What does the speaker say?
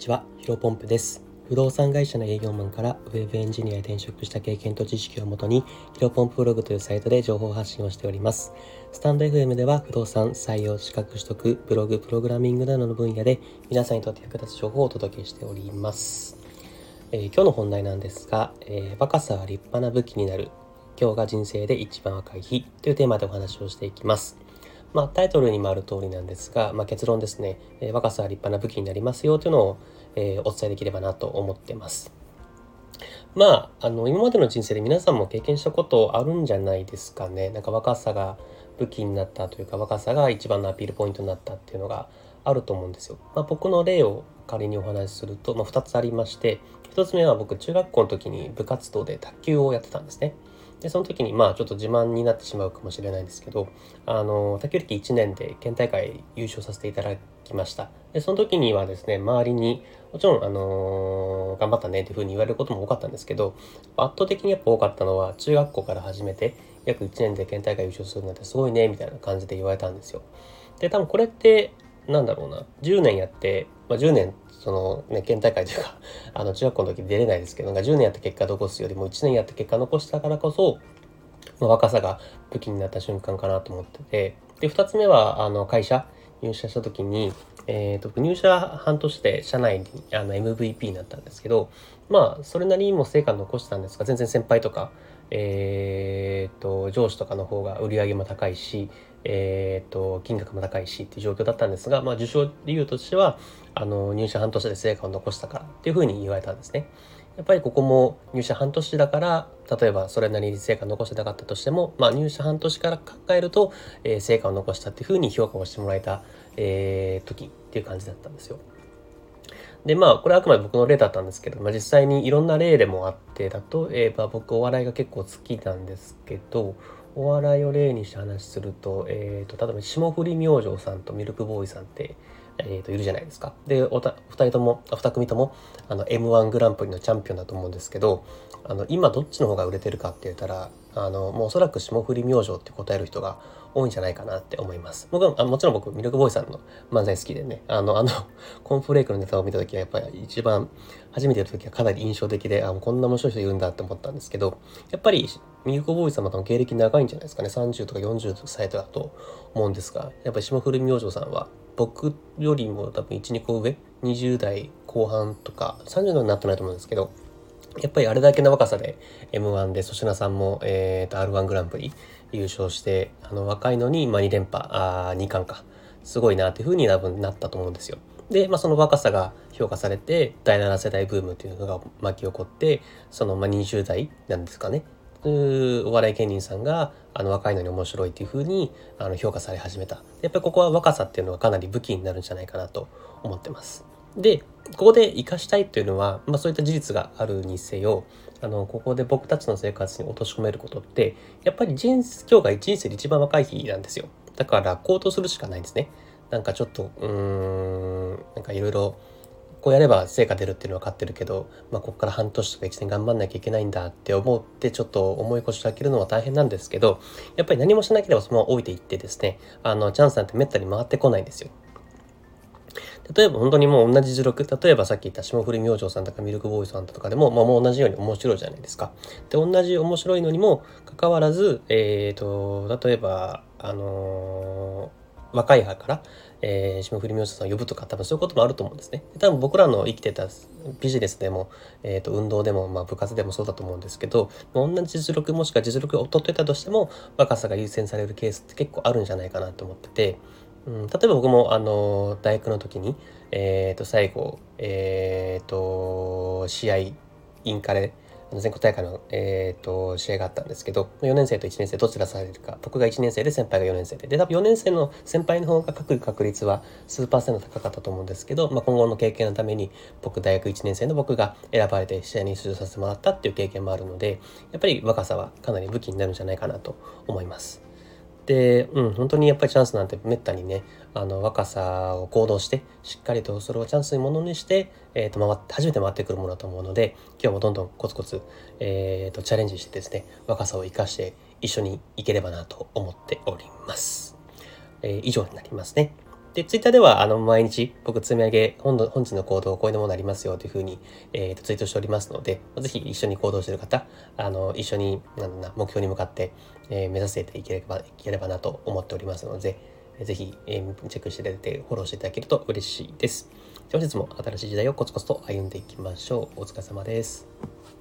ちは、ヒロポンプです。不動産会社の営業マンからウェブエンジニアへ転職した経験と知識をもとに、ヒロポンプブログというサイトで情報発信をしております。スタンド FM では不動産、採用、資格取得、ブログ、プログラミングなどの分野で皆さんにとって役立つ情報をお届けしております。えー、今日の本題なんですが、えー、若さは立派な武器になる。今日が人生で一番若い日というテーマでお話をしていきます。まあ、タイトルにもある通りなんですが、まあ、結論ですね、え、若さは立派な武器になりますよというのを、え、お伝えできればなと思ってます。まあ、あの、今までの人生で皆さんも経験したことあるんじゃないですかね。なんか若さが武器になったというか、若さが一番のアピールポイントになったっていうのがあると思うんですよ。まあ、僕の例を仮にお話しすると、まあ、2つありまして、1つ目は僕、中学校の時に部活動で卓球をやってたんですね。で、その時に、まあ、ちょっと自慢になってしまうかもしれないんですけど、あの、卓球歴1年で県大会優勝させていただきました。で、その時にはですね、周りに、もちろん、あの、頑張ったねっていうふうに言われることも多かったんですけど、圧倒的にやっぱ多かったのは、中学校から始めて、約1年で県大会優勝するなんてすごいね、みたいな感じで言われたんですよ。で、多分これって、なんだろうな、10年やって、まあ、10年そのね、県大会というか、あの、中学校の時出れないですけど、な10年やった結果残すよりも1年やった結果残したからこそ、まあ、若さが武器になった瞬間かなと思ってて、で、2つ目は、あの、会社、入社した時に、えっ、ー、と、入社半年で社内にあの MVP になったんですけど、まあ、それなりにも成果残したんですが、全然先輩とか、え、ー、上司とかの方が売り上げも高いし、えーと、金額も高いしっていう状況だったんですが、まあ、受賞理由としてはあの入社半年で成果を残したからっていうふうに言われたんですね。やっぱりここも入社半年だから例えばそれなりに成果を残してなかったとしても、まあ、入社半年から考えると、えー、成果を残したっていうふうに評価をしてもらえた、えー、時っていう感じだったんですよ。でまあこれはあくまで僕の例だったんですけど、まあ、実際にいろんな例でもあってだと、えー、僕お笑いが結構好きなんですけどお笑いを例にして話すると、えーと、例えば霜降り明星さんとミルクボーイさんって、えーと、いるじゃないですか。でおた2人とも2組ともあの m 1グランプリのチャンピオンだと思うんですけどあの今どっちの方が売れてるかって言ったらあのもうおそらく霜降り明星って答える人が多いんじゃないかなって思います。僕はあもちろん僕ミルクボーイさんの漫才好きでねあのあの コンフレークのネタを見た時はやっぱり一番初めてやる時はかなり印象的であこんな面白い人いるんだって思ったんですけどやっぱりミルクボーイ様との経歴長いんじゃないですかね30とか40とか歳だと思うんですがやっぱり霜降り明星さんは僕よりも多分12個上？20代後半とか30度になってないと思うんですけどやっぱりあれだけの若さで M1 で粗品さんも、えー、と R1 グランプリ優勝してあの若いのに、まあ、2連覇あ2冠か。すごいなっていうふうに多分なったと思うんですよ。で、まあ、その若さが評価されて第7世代ブームというのが巻き起こってその、まあ、20代なんですかね。お笑い芸人さんがあの若いのに面白いっていう風にあに評価され始めた。やっぱりここは若さっていうのはかなり武器になるんじゃないかなと思ってます。でここで生かしたいっていうのは、まあ、そういった事実があるにせよあのここで僕たちの生活に落とし込めることってやっぱり人今日が人生で一番若い日なんですよだから行動するしかないんですねなんかちょっとうーんなんかいろいろこうやれば成果出るっていうのは分かってるけど、まあ、ここから半年とか1年頑張んなきゃいけないんだって思ってちょっと思い越しを開けるのは大変なんですけどやっぱり何もしなければそのまま置いていってですねあのチャンスなんてめったに回ってこないんですよ。例えば本当にもう同じ図録例えばさっき言った霜降り明星さんとかミルクボーイさんとかでも、まあ、もう同じように面白いじゃないですか。で同じ面白いのにもかかわらず、えーと、例えばあのー、若い派からえー、霜降り明星さんを呼ぶとか多分そういうこともあると思うんですね。多分僕らの生きてたビジネスでも、えー、と運動でも、まあ、部活でもそうだと思うんですけど同じ実力もしくは実力を劣ってたとしても若さが優先されるケースって結構あるんじゃないかなと思ってて、うん、例えば僕もあの大学の時に、えー、と最後、えー、と試合インカレ全国大会の、えーと、試合があったんですけど4年生と1年生どちらされるか。僕が1年生で先輩が4年生で。で多分4年生の先輩の方が書く確率は数パーセント高かったと思うんですけど、まあ、今後の経験のために僕大学1年生の僕が選ばれて試合に出場させてもらったっていう経験もあるのでやっぱり若さはかなり武器になるんじゃないかなと思います。で、うん、本当にやっぱりチャンスなんてめったにね、あの、若さを行動して、しっかりとそれをチャンスにものにして、えっ、ー、と、回って、初めて回ってくるものだと思うので、今日もどんどんコツコツ、え、ー、と、チャレンジしてですね、若さを生かして一緒にいければなと思っております。えー、以上になりますね。で、ツイッターでは、あの、毎日、僕、積み上げ、本本日の行動、こういうものになりますよ、というふうに、えー、と、ツイートしておりますので、ぜひ一緒に行動している方、あの、一緒に、なんだ目標に向かって、えー、目指せていければ、いければなと思っておりますので、ぜひ、えー、チェックしていただいて、フォローしていただけると嬉しいです。本日も新しい時代をコツコツと歩んでいきましょう。お疲れ様です。